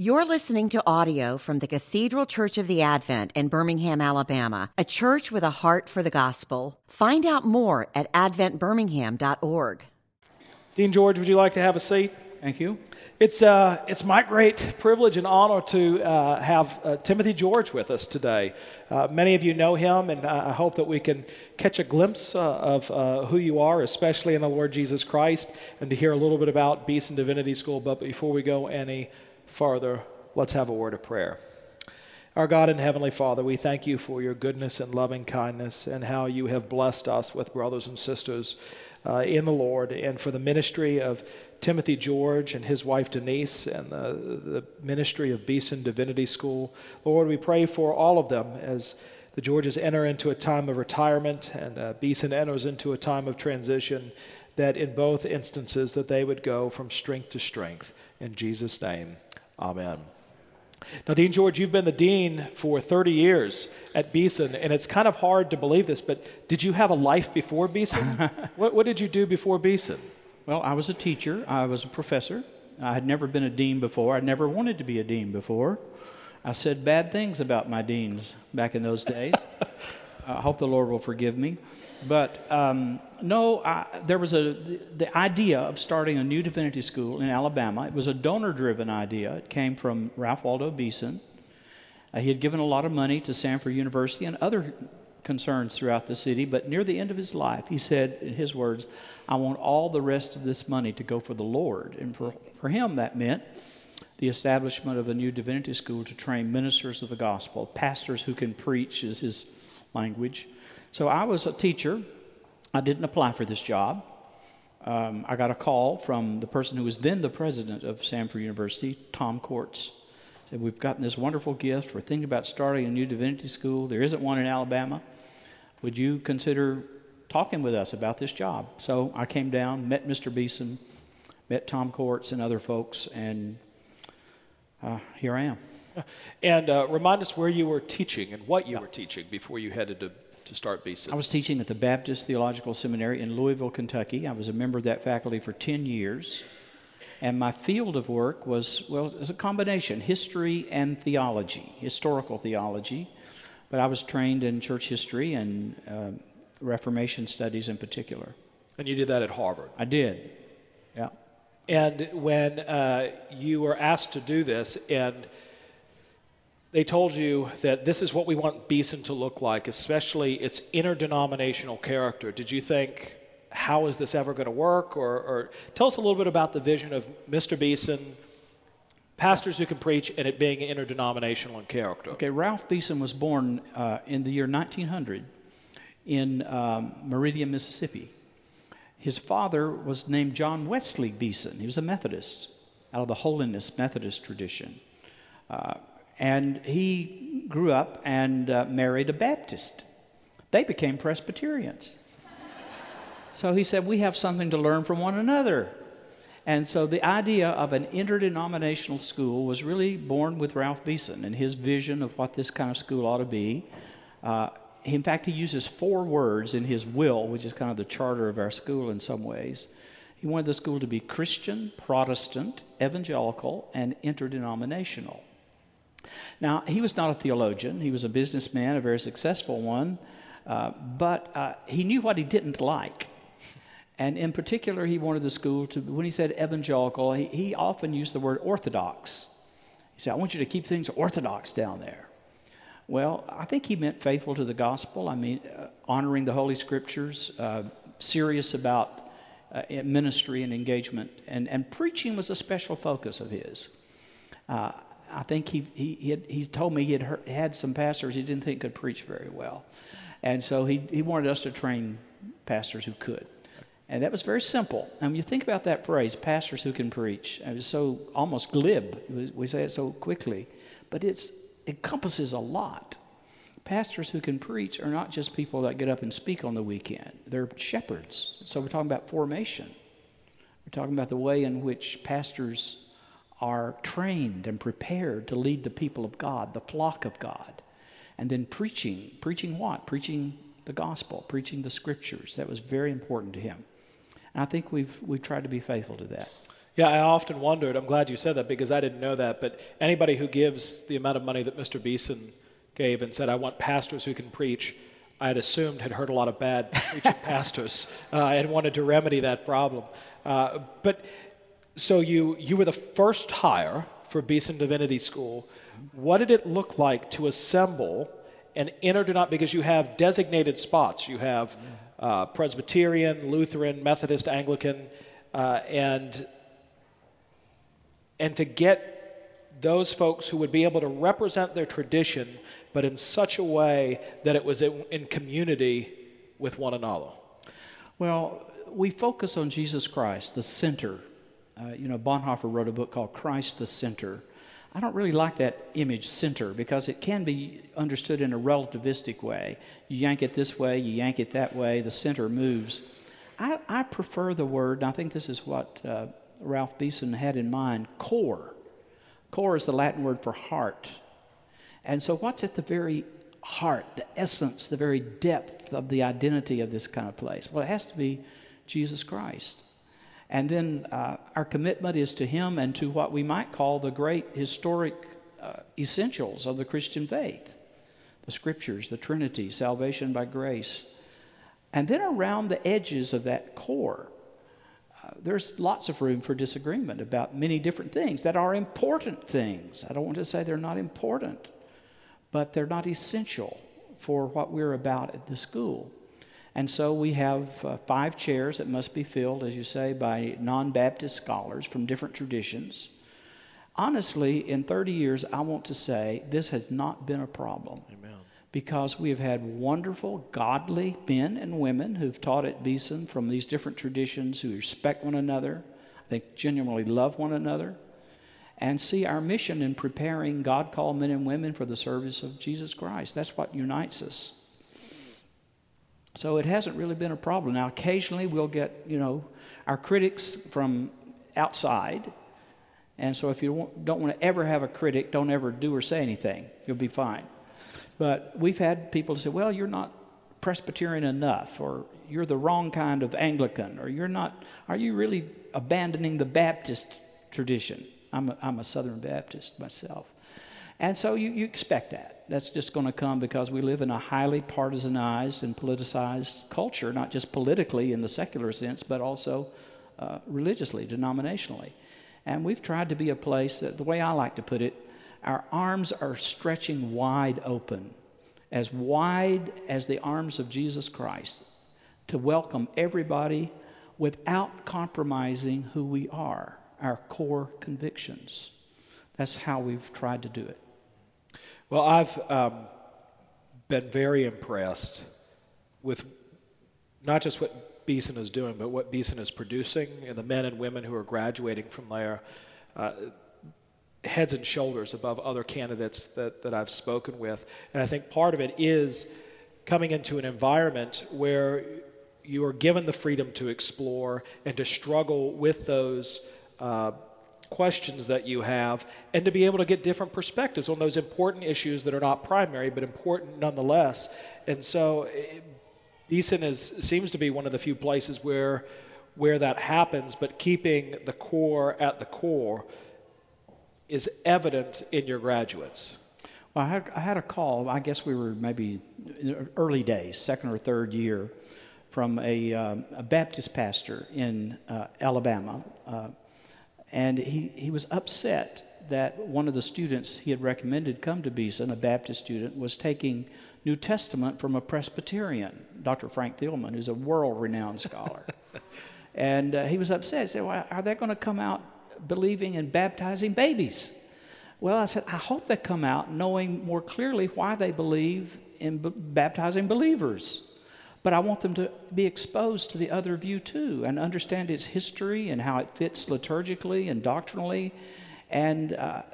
You're listening to audio from the Cathedral Church of the Advent in Birmingham, Alabama, a church with a heart for the gospel. Find out more at adventbirmingham.org. Dean George, would you like to have a seat? Thank you. It's, uh, it's my great privilege and honor to uh, have uh, Timothy George with us today. Uh, many of you know him, and I hope that we can catch a glimpse uh, of uh, who you are, especially in the Lord Jesus Christ, and to hear a little bit about Beeson Divinity School. But before we go any farther, let's have a word of prayer. Our God and Heavenly Father, we thank you for your goodness and loving kindness and how you have blessed us with brothers and sisters uh, in the Lord and for the ministry of Timothy George and his wife Denise and the, the ministry of Beeson Divinity School. Lord, we pray for all of them as the Georges enter into a time of retirement and uh, Beeson enters into a time of transition that in both instances that they would go from strength to strength in Jesus name Amen. Now, Dean George, you've been the dean for 30 years at Beeson, and it's kind of hard to believe this, but did you have a life before Beeson? what, what, did you do before Beeson? Well, I was a teacher, I was a professor. I had never been a dean before, I never wanted to be a dean before. I said bad things about my deans back in those days. I hope the Lord will forgive me. But um, no, I, there was a the idea of starting a new divinity school in Alabama. It was a donor-driven idea. It came from Ralph Waldo Beeson. Uh, he had given a lot of money to Samford University and other concerns throughout the city. But near the end of his life, he said, in his words, "I want all the rest of this money to go for the Lord." And for for him, that meant the establishment of a new divinity school to train ministers of the gospel, pastors who can preach, is his language so I was a teacher. I didn't apply for this job. Um, I got a call from the person who was then the president of Samford University, Tom Corts. Said, We've gotten this wonderful gift. We're thinking about starting a new divinity school. There isn't one in Alabama. Would you consider talking with us about this job? So I came down, met Mr. Beeson, met Tom Corts and other folks, and uh, here I am. And uh, remind us where you were teaching and what you yeah. were teaching before you headed to to start Beeson? I was teaching at the Baptist Theological Seminary in Louisville, Kentucky. I was a member of that faculty for 10 years. And my field of work was, well, it was a combination history and theology, historical theology. But I was trained in church history and uh, Reformation studies in particular. And you did that at Harvard? I did, yeah. And when uh, you were asked to do this, and they told you that this is what we want Beeson to look like, especially its interdenominational character. Did you think, how is this ever going to work? Or, or, tell us a little bit about the vision of Mr. Beeson, pastors who can preach, and it being interdenominational in character. Okay, Ralph Beeson was born uh, in the year 1900 in um, Meridian, Mississippi. His father was named John Wesley Beeson. He was a Methodist out of the Holiness Methodist tradition. Uh, and he grew up and uh, married a Baptist. They became Presbyterians. so he said, We have something to learn from one another. And so the idea of an interdenominational school was really born with Ralph Beeson and his vision of what this kind of school ought to be. Uh, in fact, he uses four words in his will, which is kind of the charter of our school in some ways. He wanted the school to be Christian, Protestant, evangelical, and interdenominational. Now, he was not a theologian, he was a businessman, a very successful one, uh, but uh, he knew what he didn't like. And in particular, he wanted the school to, when he said evangelical, he, he often used the word orthodox. He said, I want you to keep things orthodox down there. Well, I think he meant faithful to the gospel. I mean, uh, honoring the Holy Scriptures, uh, serious about uh, ministry and engagement, and, and preaching was a special focus of his. I think he he he, had, he told me he had heard, had some pastors he didn't think could preach very well, and so he he wanted us to train pastors who could. And that was very simple. And when you think about that phrase, pastors who can preach, it was so almost glib. We say it so quickly, but it's it encompasses a lot. Pastors who can preach are not just people that get up and speak on the weekend. They're shepherds. So we're talking about formation. We're talking about the way in which pastors are trained and prepared to lead the people of God, the flock of God. And then preaching. Preaching what? Preaching the gospel, preaching the scriptures. That was very important to him. And I think we've, we've tried to be faithful to that. Yeah, I often wondered. I'm glad you said that because I didn't know that. But anybody who gives the amount of money that Mr. Beeson gave and said, I want pastors who can preach, I had assumed had heard a lot of bad preaching pastors uh, and wanted to remedy that problem. Uh, but so you you were the first hire for Beeson Divinity School. What did it look like to assemble an not Because you have designated spots. You have uh, Presbyterian, Lutheran, Methodist, Anglican, uh, and and to get those folks who would be able to represent their tradition, but in such a way that it was in, in community with one another. Well, we focus on Jesus Christ, the center. Uh, you know, Bonhoeffer wrote a book called Christ the Center. I don't really like that image center because it can be understood in a relativistic way. You yank it this way, you yank it that way, the center moves. I, I prefer the word, and I think this is what uh, Ralph Beeson had in mind core. Core is the Latin word for heart. And so, what's at the very heart, the essence, the very depth of the identity of this kind of place? Well, it has to be Jesus Christ. And then uh, our commitment is to Him and to what we might call the great historic uh, essentials of the Christian faith the Scriptures, the Trinity, salvation by grace. And then around the edges of that core, uh, there's lots of room for disagreement about many different things that are important things. I don't want to say they're not important, but they're not essential for what we're about at the school. And so we have uh, five chairs that must be filled, as you say, by non Baptist scholars from different traditions. Honestly, in 30 years, I want to say this has not been a problem. Amen. Because we have had wonderful, godly men and women who've taught at Beeson from these different traditions who respect one another, I think genuinely love one another, and see our mission in preparing God called men and women for the service of Jesus Christ. That's what unites us. So it hasn't really been a problem. Now, occasionally we'll get, you know, our critics from outside. And so if you don't want to ever have a critic, don't ever do or say anything. You'll be fine. But we've had people say, well, you're not Presbyterian enough, or you're the wrong kind of Anglican, or you're not, are you really abandoning the Baptist tradition? I'm a, I'm a Southern Baptist myself. And so you, you expect that. That's just going to come because we live in a highly partisanized and politicized culture, not just politically in the secular sense, but also uh, religiously, denominationally. And we've tried to be a place that, the way I like to put it, our arms are stretching wide open, as wide as the arms of Jesus Christ, to welcome everybody without compromising who we are, our core convictions. That's how we've tried to do it. Well, I've um, been very impressed with not just what Beeson is doing, but what Beeson is producing and the men and women who are graduating from there. Uh, heads and shoulders above other candidates that, that I've spoken with. And I think part of it is coming into an environment where you are given the freedom to explore and to struggle with those uh, questions that you have and to be able to get different perspectives on those important issues that are not primary but important nonetheless. And so Beeson is, seems to be one of the few places where where that happens, but keeping the core at the core is evident in your graduates. Well, I had, I had a call. I guess we were maybe early days, second or third year, from a, um, a Baptist pastor in uh, Alabama. Uh, and he, he was upset that one of the students he had recommended come to Beeson, a Baptist student, was taking New Testament from a Presbyterian, Dr. Frank Thielman, who's a world renowned scholar. and uh, he was upset. He said, well, Are they going to come out believing in baptizing babies? Well, I said, I hope they come out knowing more clearly why they believe in b- baptizing believers. But I want them to be exposed to the other view too and understand its history and how it fits liturgically and doctrinally and uh,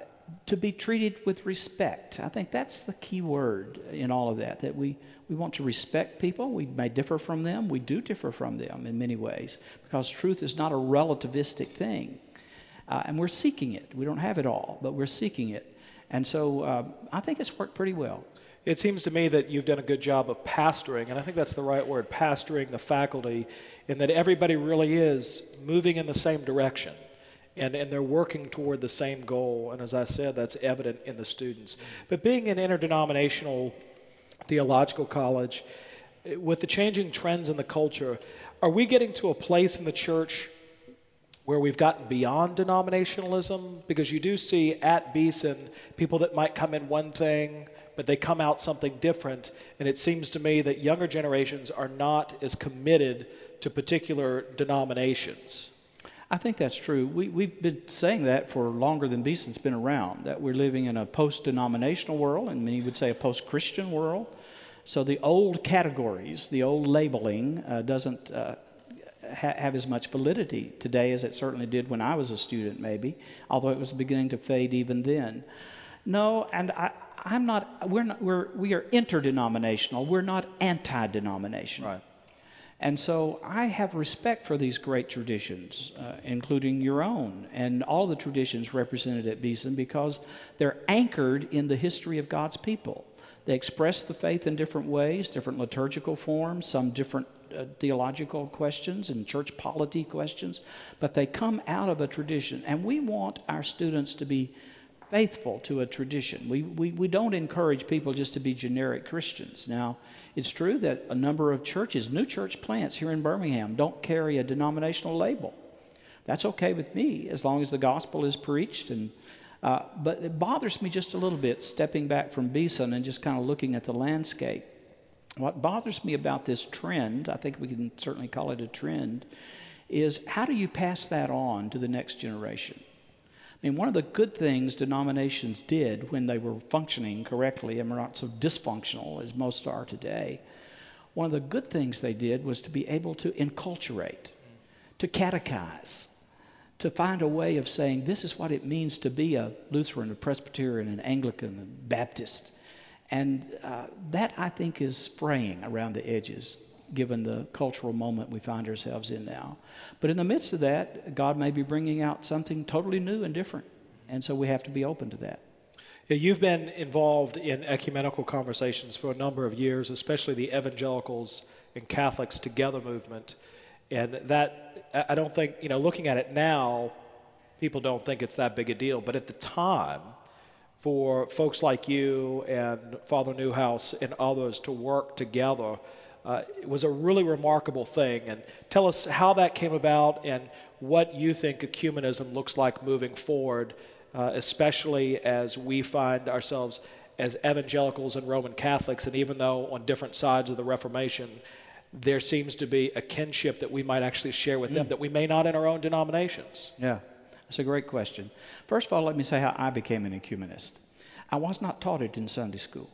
to be treated with respect. I think that's the key word in all of that, that we, we want to respect people. We may differ from them. We do differ from them in many ways because truth is not a relativistic thing. Uh, and we're seeking it. We don't have it all, but we're seeking it. And so uh, I think it's worked pretty well. It seems to me that you've done a good job of pastoring, and I think that's the right word, pastoring the faculty, in that everybody really is moving in the same direction. and, and they're working toward the same goal. And as I said, that's evident in the students. But being an interdenominational theological college, with the changing trends in the culture, are we getting to a place in the church where we've gotten beyond denominationalism? Because you do see at Beeson people that might come in one thing, but they come out something different. And it seems to me that younger generations are not as committed to particular denominations. I think that's true. We, we've been saying that for longer than Beeson's been around, that we're living in a post denominational world, and many would say a post Christian world. So the old categories, the old labeling, uh, doesn't uh, ha- have as much validity today as it certainly did when I was a student, maybe, although it was beginning to fade even then. No, and I, I'm not. We're not. We're we are interdenominational. We're not anti-denominational. Right. And so I have respect for these great traditions, uh, including your own, and all the traditions represented at Beeson because they're anchored in the history of God's people. They express the faith in different ways, different liturgical forms, some different uh, theological questions and church polity questions, but they come out of a tradition. And we want our students to be faithful to a tradition. We, we, we don't encourage people just to be generic Christians. Now, it's true that a number of churches, new church plants here in Birmingham, don't carry a denominational label. That's okay with me as long as the gospel is preached. And, uh, but it bothers me just a little bit stepping back from Beeson and just kind of looking at the landscape. What bothers me about this trend, I think we can certainly call it a trend, is how do you pass that on to the next generation? I mean, one of the good things denominations did when they were functioning correctly and were not so dysfunctional as most are today, one of the good things they did was to be able to enculturate, to catechize, to find a way of saying this is what it means to be a Lutheran, a Presbyterian, an Anglican, a Baptist. And uh, that, I think, is fraying around the edges given the cultural moment we find ourselves in now. But in the midst of that, God may be bringing out something totally new and different. And so we have to be open to that. You've been involved in ecumenical conversations for a number of years, especially the evangelicals and Catholics together movement. And that, I don't think, you know, looking at it now, people don't think it's that big a deal. But at the time, for folks like you and Father Neuhaus and others to work together uh, it was a really remarkable thing. And tell us how that came about and what you think ecumenism looks like moving forward, uh, especially as we find ourselves as evangelicals and Roman Catholics, and even though on different sides of the Reformation, there seems to be a kinship that we might actually share with mm. them that we may not in our own denominations. Yeah, that's a great question. First of all, let me say how I became an ecumenist. I was not taught it in Sunday school.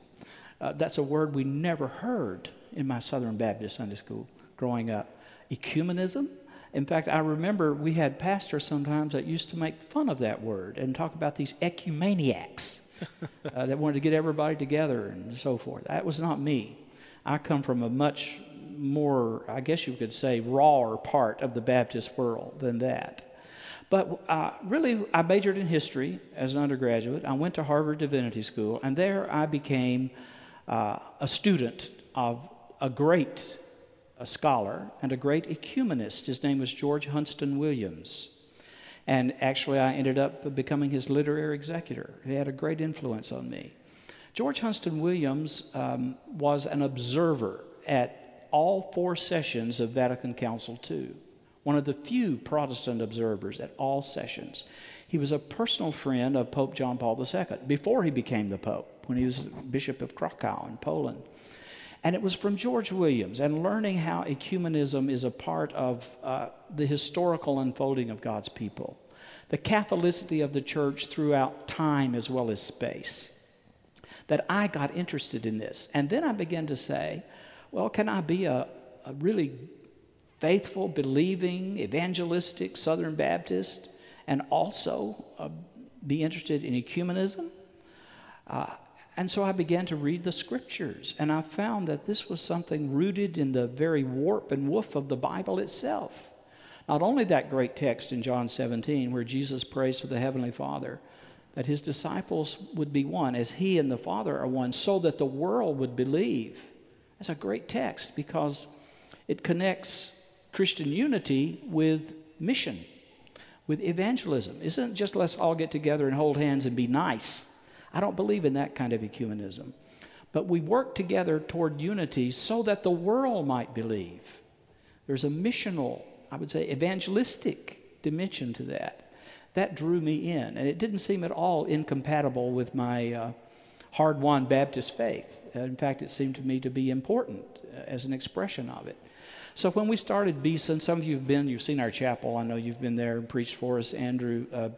Uh, that's a word we never heard in my Southern Baptist Sunday school growing up. Ecumenism. In fact, I remember we had pastors sometimes that used to make fun of that word and talk about these ecumeniacs uh, that wanted to get everybody together and so forth. That was not me. I come from a much more, I guess you could say, rawer part of the Baptist world than that. But uh, really, I majored in history as an undergraduate. I went to Harvard Divinity School, and there I became uh, a student of a great a scholar and a great ecumenist. His name was George Huntston Williams. And actually, I ended up becoming his literary executor. He had a great influence on me. George Huntston Williams um, was an observer at all four sessions of Vatican Council II, one of the few Protestant observers at all sessions. He was a personal friend of Pope John Paul II before he became the Pope, when he was Bishop of Krakow in Poland. And it was from George Williams and learning how ecumenism is a part of uh, the historical unfolding of God's people, the Catholicity of the church throughout time as well as space, that I got interested in this. And then I began to say, well, can I be a, a really faithful, believing, evangelistic Southern Baptist and also uh, be interested in ecumenism? Uh, and so I began to read the scriptures, and I found that this was something rooted in the very warp and woof of the Bible itself. Not only that great text in John 17, where Jesus prays to the Heavenly Father that his disciples would be one, as he and the Father are one, so that the world would believe. That's a great text because it connects Christian unity with mission with evangelism. Isn't just let's all get together and hold hands and be nice. I don't believe in that kind of ecumenism. But we work together toward unity so that the world might believe. There's a missional, I would say, evangelistic dimension to that. That drew me in, and it didn't seem at all incompatible with my uh, hard won Baptist faith. In fact, it seemed to me to be important uh, as an expression of it. So when we started Beeson, some of you have been, you've seen our chapel. I know you've been there and preached for us, Andrew. Uh,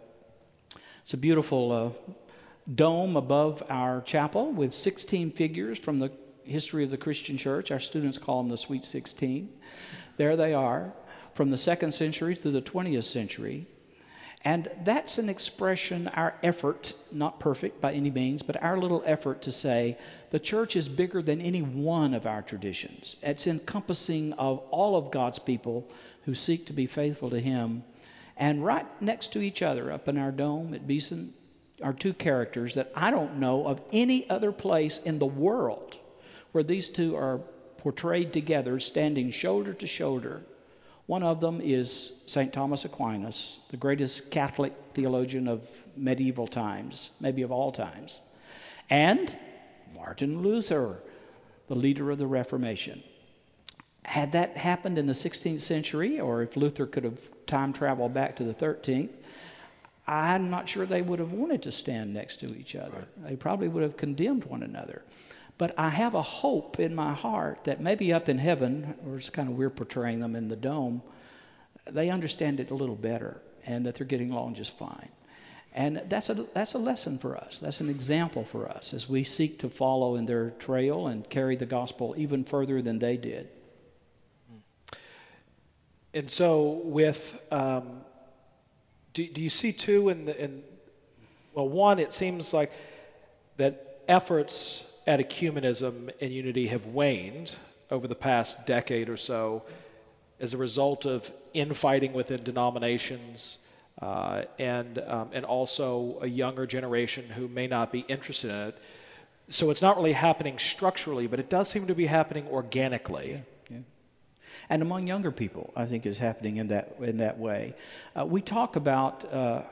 it's a beautiful uh, dome above our chapel with 16 figures from the history of the Christian church. Our students call them the Sweet 16. There they are, from the second century to the 20th century. And that's an expression, our effort, not perfect by any means, but our little effort to say the church is bigger than any one of our traditions. It's encompassing of all of God's people who seek to be faithful to Him. And right next to each other up in our dome at Beeson are two characters that I don't know of any other place in the world where these two are portrayed together, standing shoulder to shoulder one of them is St. Thomas Aquinas, the greatest Catholic theologian of medieval times, maybe of all times, and Martin Luther, the leader of the Reformation. Had that happened in the 16th century, or if Luther could have time traveled back to the 13th, I'm not sure they would have wanted to stand next to each other. They probably would have condemned one another. But I have a hope in my heart that maybe up in heaven, or it's kind of weird portraying them in the dome, they understand it a little better and that they're getting along just fine. And that's a, that's a lesson for us. That's an example for us as we seek to follow in their trail and carry the gospel even further than they did. And so, with um, do, do you see too in the in well, one, it seems like that efforts at ecumenism and unity have waned over the past decade or so as a result of infighting within denominations uh, and, um, and also a younger generation who may not be interested in it. So it's not really happening structurally, but it does seem to be happening organically. Yeah, yeah. And among younger people, I think is happening in that in that way. Uh, we talk about uh,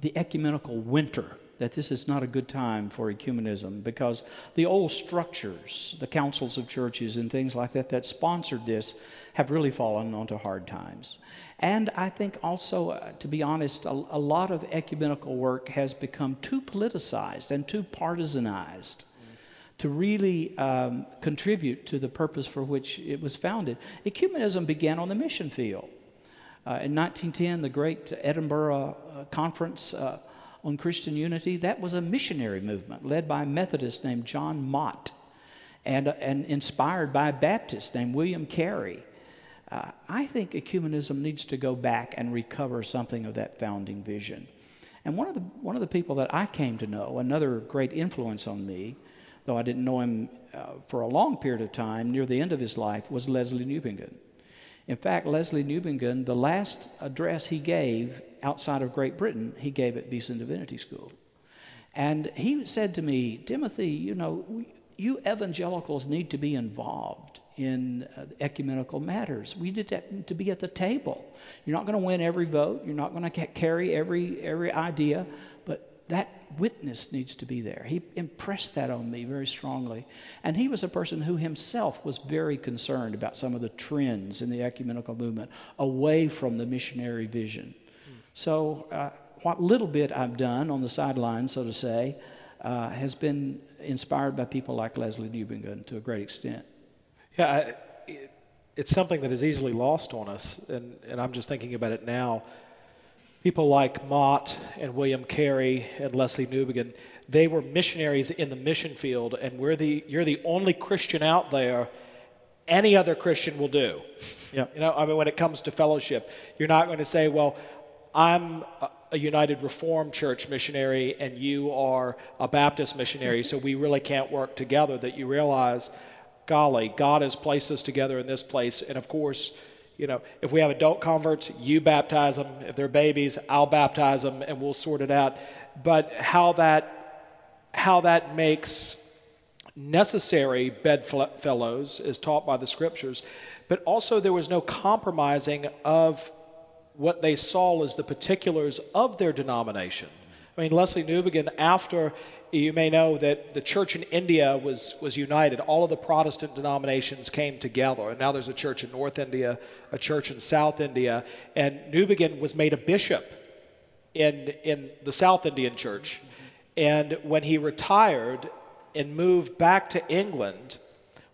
the ecumenical winter that this is not a good time for ecumenism because the old structures, the councils of churches and things like that that sponsored this have really fallen onto hard times. And I think also, uh, to be honest, a, a, lot of ecumenical work has become too politicized and too partisanized to really um, contribute to the purpose for which it was founded. Ecumenism began on the mission field. Uh, in 1910, the great Edinburgh uh, Conference uh, on Christian unity, that was a missionary movement led by a Methodist named John Mott and, uh, and inspired by a Baptist named William Carey. Uh, I think ecumenism needs to go back and recover something of that founding vision. And one of the one of the people that I came to know, another great influence on me, though I didn't know him uh, for a long period of time, near the end of his life, was Lesslie Newbigin. In fact, Lesslie Newbigin, the last address he gave outside of Great Britain, he gave at Beeson Divinity School. And he said to me, Timothy, you know, you evangelicals need to be involved in uh, ecumenical matters. We need to, be at the table. You're not going to win every vote. You're not going to carry every every idea, that witness needs to be there. He impressed that on me very strongly. And he was a person who himself was very concerned about some of the trends in the ecumenical movement away from the missionary vision. So, uh, what little bit I've done on the sidelines, so to say, uh, has been inspired by people like Lesslie Newbigin to a great extent. Yeah, I, it's something that is easily lost on us, and, and I'm just thinking about it now. People like Mott and William Carey and Lesslie Newbigin, they were missionaries in the mission field, and we're the, you're the only Christian out there any other Christian will do. Yep. You know, I mean, when it comes to fellowship, you're not going to say, well, I'm a United Reformed Church missionary and you are a Baptist missionary, so we really can't work together. That you realize, golly, God has placed us together in this place, and of course, you know, if we have adult converts, you baptize them. If they're babies, I'll baptize them, and we'll sort it out. But how that how that makes necessary bedfellows is taught by the scriptures. But also, there was no compromising of what they saw as the particulars of their denomination. I mean, Lesslie Newbigin, after you may know that the church in India was, was united, all of the Protestant denominations came together. And now there's a church in North India, a church in South India, and Newbigin was made a bishop in, in the South Indian church. And when he retired and moved back to England,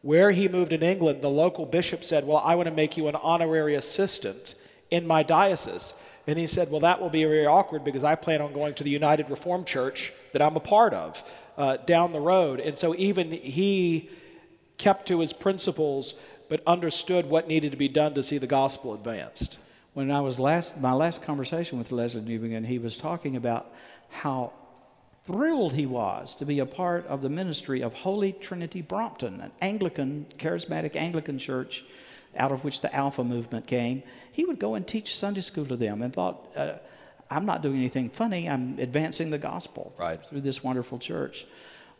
where he moved in England, the local bishop said, Well, I want to make you an honorary assistant in my diocese. And he said, Well, that will be very awkward because I plan on going to the United Reformed Church that I'm a part of uh, down the road. And so even he kept to his principles but understood what needed to be done to see the gospel advanced. When I was last, my last conversation with Lesslie Newbigin, he was talking about how thrilled he was to be a part of the ministry of Holy Trinity Brompton, an Anglican, charismatic Anglican church out of which the Alpha movement came, he would go and teach Sunday school to them and thought, uh, I'm not doing anything funny. I'm advancing the gospel right. through this wonderful church.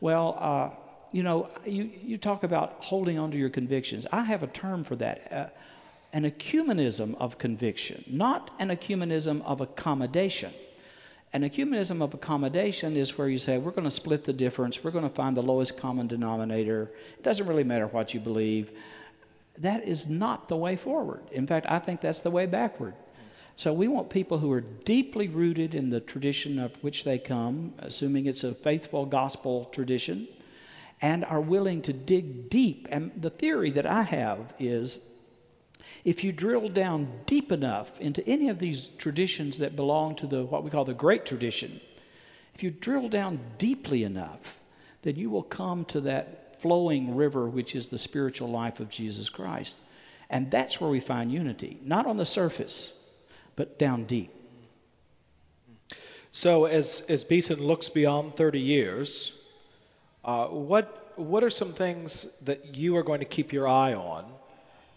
Well, uh, you know, you, you talk about holding on to your convictions. I have a term for that uh, an ecumenism of conviction, not an ecumenism of accommodation. An ecumenism of accommodation is where you say, we're going to split the difference, we're going to find the lowest common denominator. It doesn't really matter what you believe that is not the way forward. In fact, I think that's the way backward. So we want people who are deeply rooted in the tradition of which they come, assuming it's a faithful gospel tradition, and are willing to dig deep. And the theory that I have is if you drill down deep enough into any of these traditions that belong to the what we call the great tradition, if you drill down deeply enough, then you will come to that flowing river, which is the spiritual life of Jesus Christ. And that's where we find unity, not on the surface, but down deep. So, as, as Beeson looks beyond 30 years, uh, what, what are some things that you are going to keep your eye on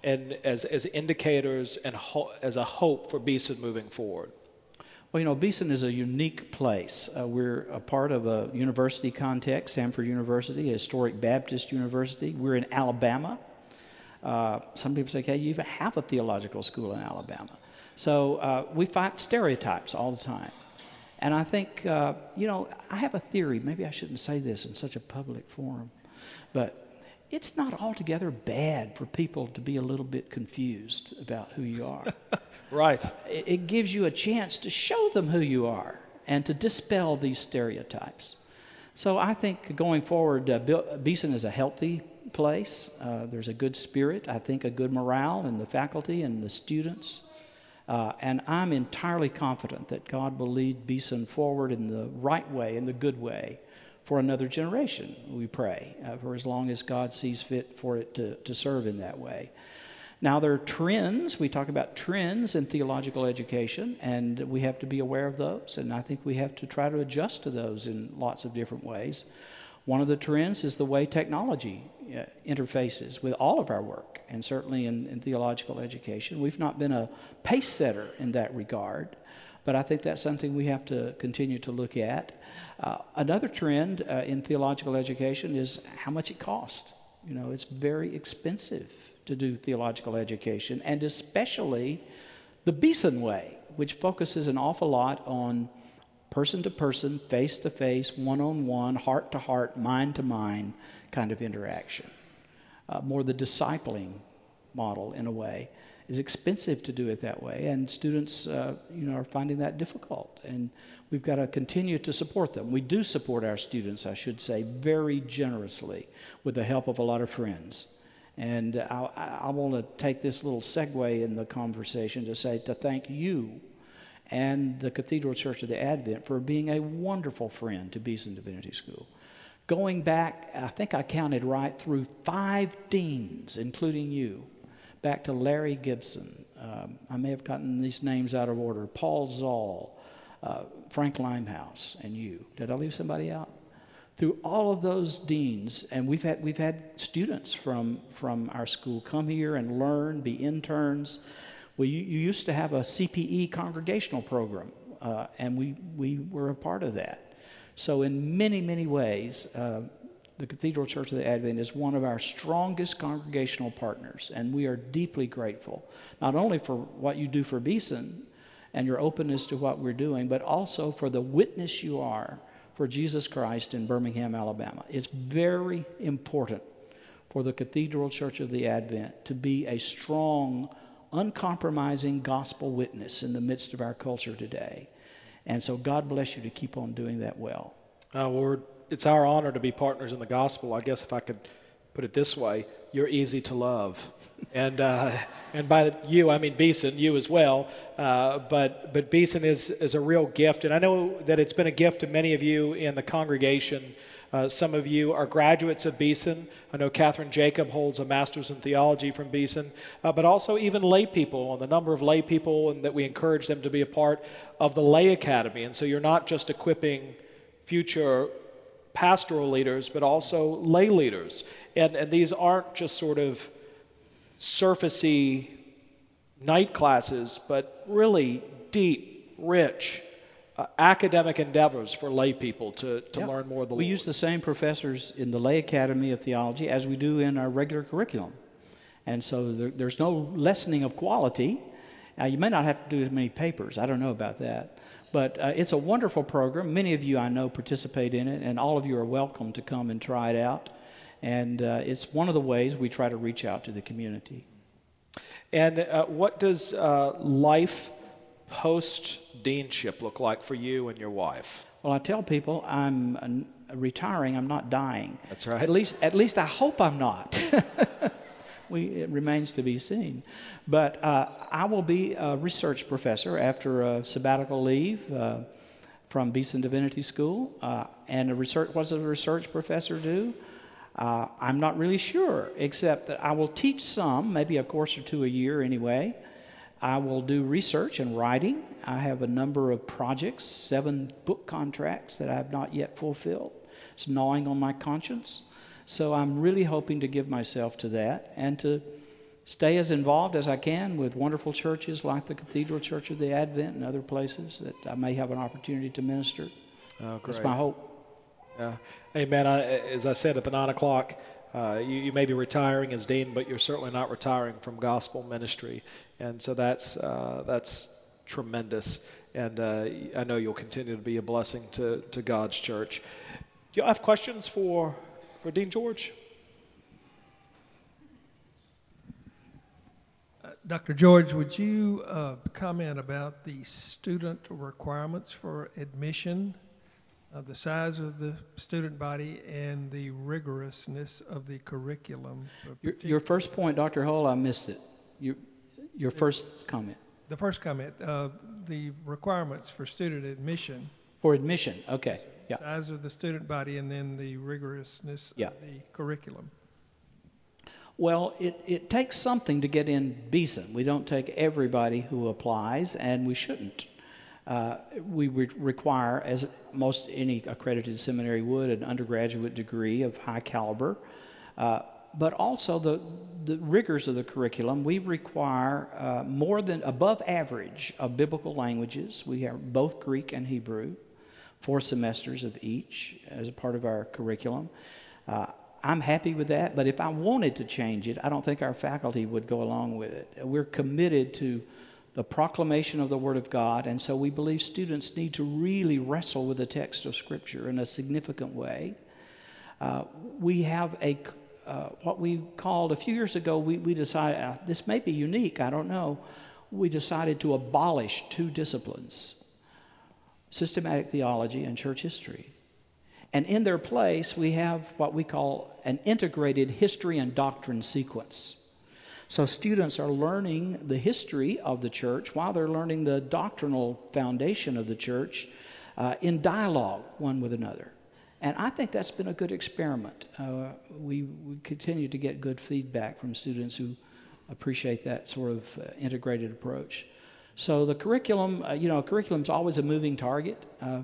and as, as indicators and ho- as a hope for Beeson moving forward? Well, you know, Beeson is a unique place. Uh, we're a part of a university context, Samford University, a historic Baptist university. We're in Alabama. Uh, some people say, okay, you even have a theological school in Alabama. So uh, we fight stereotypes all the time. And I think, uh, you know, I have a theory. Maybe I shouldn't say this in such a public forum, but it's not altogether bad for people to be a little bit confused about who you are. right. It, it gives you a chance to show them who you are and to dispel these stereotypes. So I think going forward, uh, Beeson is a healthy place. Uh, there's a good spirit. I think a good morale in the faculty and the students. Uh, and I'm entirely confident that God will lead Beeson forward in the right way, in the good way, for another generation, we pray, uh, for as long as God sees fit for it to, to serve in that way. Now, there are trends. We talk about trends in theological education, and we have to be aware of those, and I think we have to try to adjust to those in lots of different ways. One of the trends is the way technology uh, interfaces with all of our work, and certainly in, in theological education. We've not been a pace setter in that regard. But I think that's something we have to continue to look at. Uh, another trend uh, in theological education is how much it costs. You know, it's very expensive to do theological education, and especially the Beeson way, which focuses an awful lot on person to person, face to face, one on one, heart to heart, mind to mind kind of interaction. Uh, more the discipling model in a way is expensive to do it that way, and students, uh, you know, are finding that difficult. And we've got to continue to support them. We do support our students, I should say, very generously with the help of a lot of friends. And I, I want to take this little segue in the conversation to say to thank you and the Cathedral Church of the Advent for being a wonderful friend to Beeson Divinity School. Going back, I think I counted right through five deans, including you, back to Larry Gibson. Um, I may have gotten these names out of order. Paul Zahl, uh, Frank Limehouse, and you. Did I leave somebody out? Through all of those deans, and we've had we've had students from from our school come here and learn, be interns. Well, you, you used to have a CPE congregational program, uh, and we we were a part of that. So in many many ways, uh, the Cathedral Church of the Advent is one of our strongest congregational partners, and we are deeply grateful, not only for what you do for Beeson, and your openness to what we're doing, but also for the witness you are for Jesus Christ in Birmingham, Alabama. It's very important for the Cathedral Church of the Advent to be a strong, uncompromising gospel witness in the midst of our culture today. And so God bless you to keep on doing that well. Uh, Lord, it's our honor to be partners in the gospel. I guess if I could put it this way, you're easy to love. and uh, and by you, I mean Beeson, you as well. Uh, but but Beeson is is a real gift, and I know that it's been a gift to many of you in the congregation. Uh, some of you are graduates of Beeson. I know Catherine Jacob holds a master's in theology from Beeson, uh, but also even lay people, and the number of lay people, and that we encourage them to be a part of the lay academy. And so you're not just equipping future pastoral leaders, but also lay leaders. And, and these aren't just sort of surfacey night classes, but really deep, rich, uh, academic endeavors for lay people to, to learn more of the we Lord. use the same professors in the Lay Academy of Theology as we do in our regular curriculum. And so there, there's no lessening of quality. Uh, you may not have to do as many papers. I don't know about that. But uh, it's a wonderful program. Many of you I know participate in it, and all of you are welcome to come and try it out. And uh, it's one of the ways we try to reach out to the community. And uh, what does uh, life post deanship look like for you and your wife? Well, I tell people I'm retiring. I'm not dying. That's right. At least, at least I hope I'm not. we, it remains to be seen. But uh, I will be a research professor after a sabbatical leave uh, from Beeson Divinity School. Uh, and a research, what does a research professor do? Uh, I'm not really sure, except that I will teach some, maybe a course or two a year anyway. I will do research and writing. I have a number of projects, seven book contracts that I have not yet fulfilled. It's gnawing on my conscience. So I'm really hoping to give myself to that and to stay as involved as I can with wonderful churches like the Cathedral Church of the Advent and other places that I may have an opportunity to minister. Oh, That's my hope. Amen. I, as I said at the 9 o'clock, uh, you, you, may be retiring as dean, but you're certainly not retiring from gospel ministry. And so that's, uh, that's tremendous. And uh, I know you'll continue to be a blessing to, to God's church. Do you have questions for for Dean George. Uh, Dr. George, would you uh, comment about the student requirements for admission, uh, the size of the student body, and the rigorousness of the curriculum? Your, your, first point, Dr. Hull, I missed it. Your, your first comment. The first comment, uh, the requirements for student admission. For admission, okay. Yeah. Size of the student body and then the rigorousness yeah. of the curriculum. Well, it, it takes something to get in Beeson. We don't take everybody who applies, and we shouldn't. Uh, we re- require, as most any accredited seminary would, an undergraduate degree of high caliber. Uh, but also the, the rigors of the curriculum, we require uh, more than above average of biblical languages. We have both Greek and Hebrew four semesters of each as a part of our curriculum. Uh, I'm happy with that, but if I wanted to change it, I don't think our faculty would go along with it. We're committed to the proclamation of the Word of God, and so we believe students need to really wrestle with the text of Scripture in a significant way. Uh, we have a uh, what we called a few years ago. We, we decided uh, this may be unique. I don't know. We decided to abolish two disciplines systematic theology, and church history. And in their place, we have what we call an integrated history and doctrine sequence. So students are learning the history of the church while they're learning the doctrinal foundation of the church uh, in dialogue one with another. And I think that's been a good experiment. Uh, we, we continue to get good feedback from students who appreciate that sort of uh, integrated approach. So the curriculum, uh, you know, curriculum's always a moving target. Uh,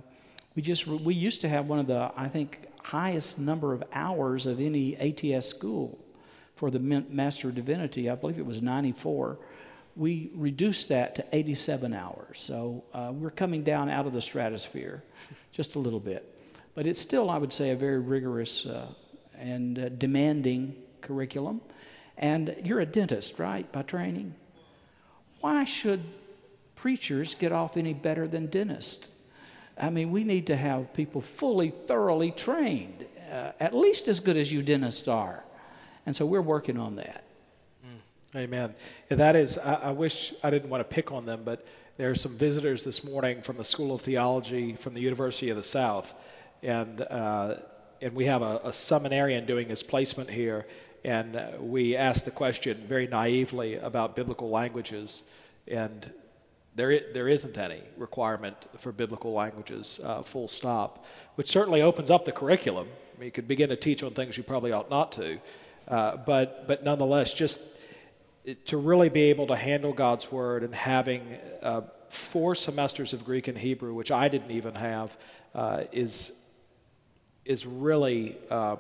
we just we used to have one of the I think highest number of hours of any ATS school for the Master of Divinity. I believe it was 94. We reduced that to 87 hours. So uh, we're coming down out of the stratosphere just a little bit. But it's still, I would say, a very rigorous uh, and uh, demanding curriculum. And you're a dentist, right, by training? Why should preachers get off any better than dentists. I mean, we need to have people fully, thoroughly trained, uh, at least as good as you dentists are. And so we're working on that. Amen. Yeah, that is, I, I wish I didn't want to pick on them, but there are some visitors this morning from the School of Theology from the University of the South, and uh, and we have a, a seminarian doing his placement here, and uh, we asked the question very naively about biblical languages, and there there isn't any requirement for biblical languages, uh, full stop, which certainly opens up the curriculum. I mean, you could begin to teach on things you probably ought not to, uh, but but nonetheless, just to really be able to handle God's Word and having uh, four semesters of Greek and Hebrew, which I didn't even have, uh, is is really um,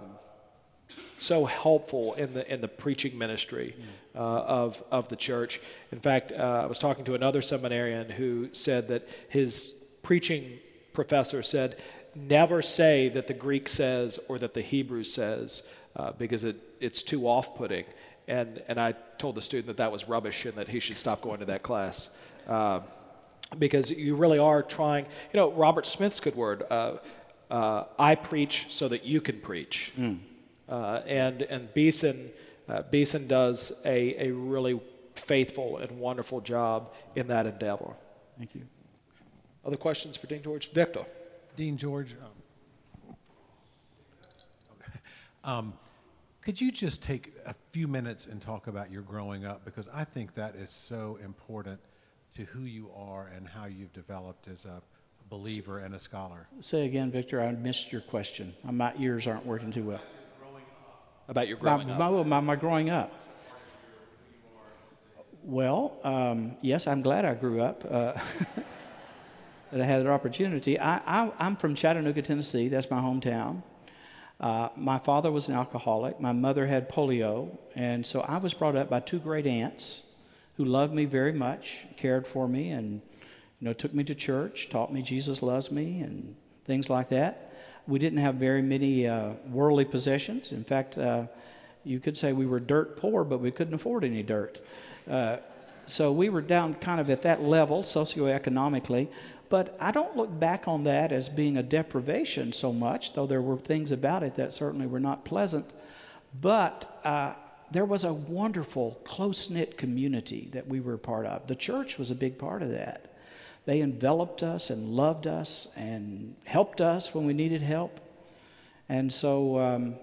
so helpful in the in the preaching ministry uh, of of the church. In fact, uh, I was talking to another seminarian who said that his preaching professor said, "Never say that the Greek says or that the Hebrew says, uh, because it it's too off-putting." And and I told the student that that was rubbish and that he should stop going to that class. Uh, because you really are trying, you know, Robert Smith's good word. Uh, uh, I preach so that you can preach. Uh, and and Beeson, uh, Beeson does a, a really faithful and wonderful job in that endeavor. Thank you. Other questions for Dean George? Victor. Dean George, um, um, could you just take a few minutes and talk about your growing up? Because I think that is so important to who you are and how you've developed as a believer and a scholar. Say again, Victor. I missed your question. My ears aren't working too well. About your My, growing up. my, my, my growing up. Well, um, yes, I'm glad I grew up. Uh, that I had that opportunity. I, I, I'm from Chattanooga, Tennessee. That's my hometown. Uh, my father was an alcoholic. My mother had polio, and so I was brought up by two great aunts who loved me very much, cared for me, and you know took me to church, taught me Jesus loves me, and things like that. We didn't have very many uh, worldly possessions. In fact, uh, you could say we were dirt poor, but we couldn't afford any dirt. Uh, so we were down kind of at that level socioeconomically. But I don't look back on that as being a deprivation so much, though there were things about it that certainly were not pleasant. But uh, there was a wonderful, close knit community that we were part of. The church was a big part of that. They enveloped us and loved us and helped us when we needed help. And so um,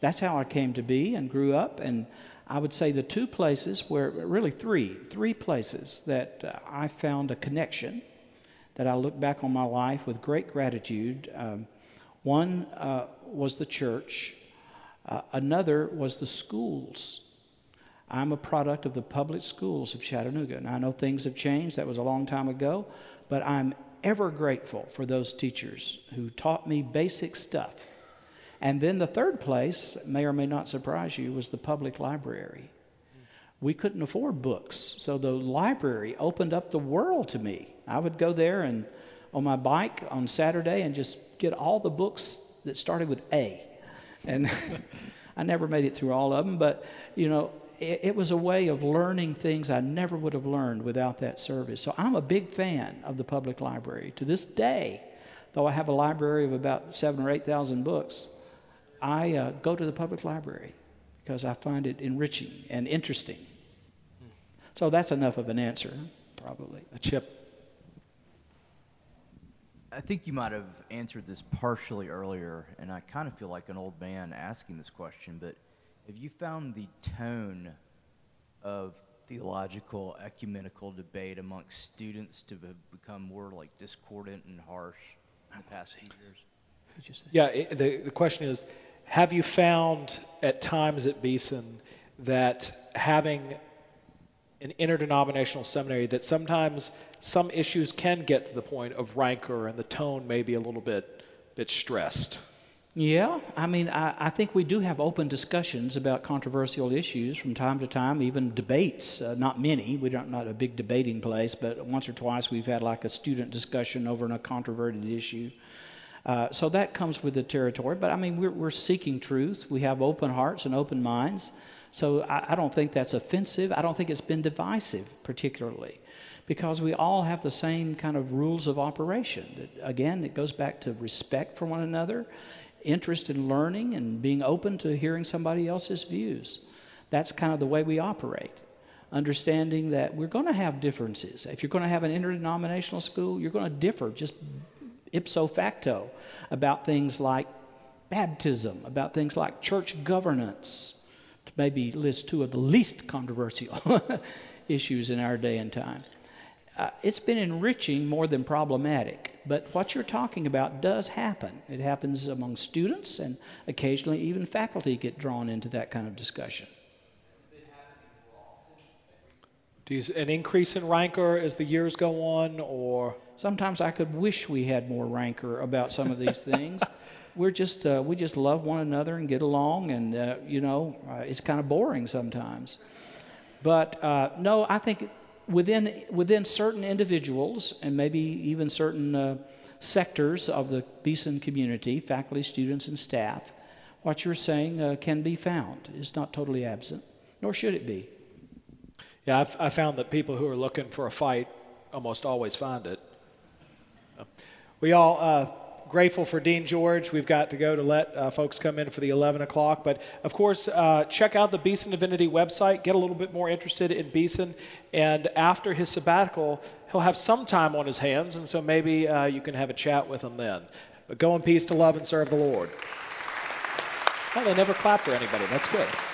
that's how I came to be and grew up. And I would say the two places where, really three, three places that uh, I found a connection that I look back on my life with great gratitude. Um, one uh, was the church, uh, another was the schools. I'm a product of the public schools of Chattanooga, and I know things have changed. That was a long time ago, but I'm ever grateful for those teachers who taught me basic stuff. And then the third place, may or may not surprise you, was the public library. We couldn't afford books, so the library opened up the world to me. I would go there and on my bike on Saturday and just get all the books that started with A. And I never made it through all of them, but you know, it, it was a way of learning things I never would have learned without that service. So I'm a big fan of the public library. To this day, though I have a library of about seven or eight thousand books, I uh, go to the public library because I find it enriching and interesting. So that's enough of an answer, probably. A chip. I think you might have answered this partially earlier, and I kind of feel like an old man asking this question, but have you found the tone of theological ecumenical debate amongst students to have become more like discordant and harsh in the past few years? Yeah, it, the, the question is Have you found at times at Beeson that having an interdenominational seminary, that sometimes some issues can get to the point of rancor and the tone may be a little bit, bit stressed? Yeah, I mean, I, I think we do have open discussions about controversial issues from time to time, even debates. Uh, not many. We're not, a big debating place, but once or twice we've had like a student discussion over a controverted issue. Uh, so that comes with the territory. But I mean, we're, we're seeking truth. We have open hearts and open minds. So I, I don't think that's offensive. I don't think it's been divisive, particularly. because we all have the same kind of rules of operation. Again, it goes back to respect for one another, interest in learning, and being open to hearing somebody else's views. That's kind of the way we operate. Understanding that we're going to have differences. If you're going to have an interdenominational school, you're going to differ just ipso facto about things like baptism, about things like church governance, to maybe list two of the least controversial issues in our day and time. Uh, it's been enriching more than problematic. But what you're talking about does happen. It happens among students, and occasionally even faculty get drawn into that kind of discussion. Do you, an increase in rancor as the years go on, or sometimes I could wish we had more rancor about some of these things. We're just uh, we just love one another and get along, and uh, you know uh, it's kind of boring sometimes. But uh, no, I think within within certain individuals and maybe even certain uh, sectors of the Beeson community, faculty, students, and staff, what you're saying uh, can be found. It's not totally absent, nor should it be. Yeah, I've, I found that people who are looking for a fight almost always find it. We all uh, grateful for Dean George. We've got to go to let uh, folks come in for the 11 o'clock. But of course, uh, check out the Beeson Divinity website. Get a little bit more interested in Beeson. And after his sabbatical, he'll have some time on his hands, and so maybe uh, you can have a chat with him then. But go in peace to love and serve the Lord. Well, they never clap for anybody. That's good. good.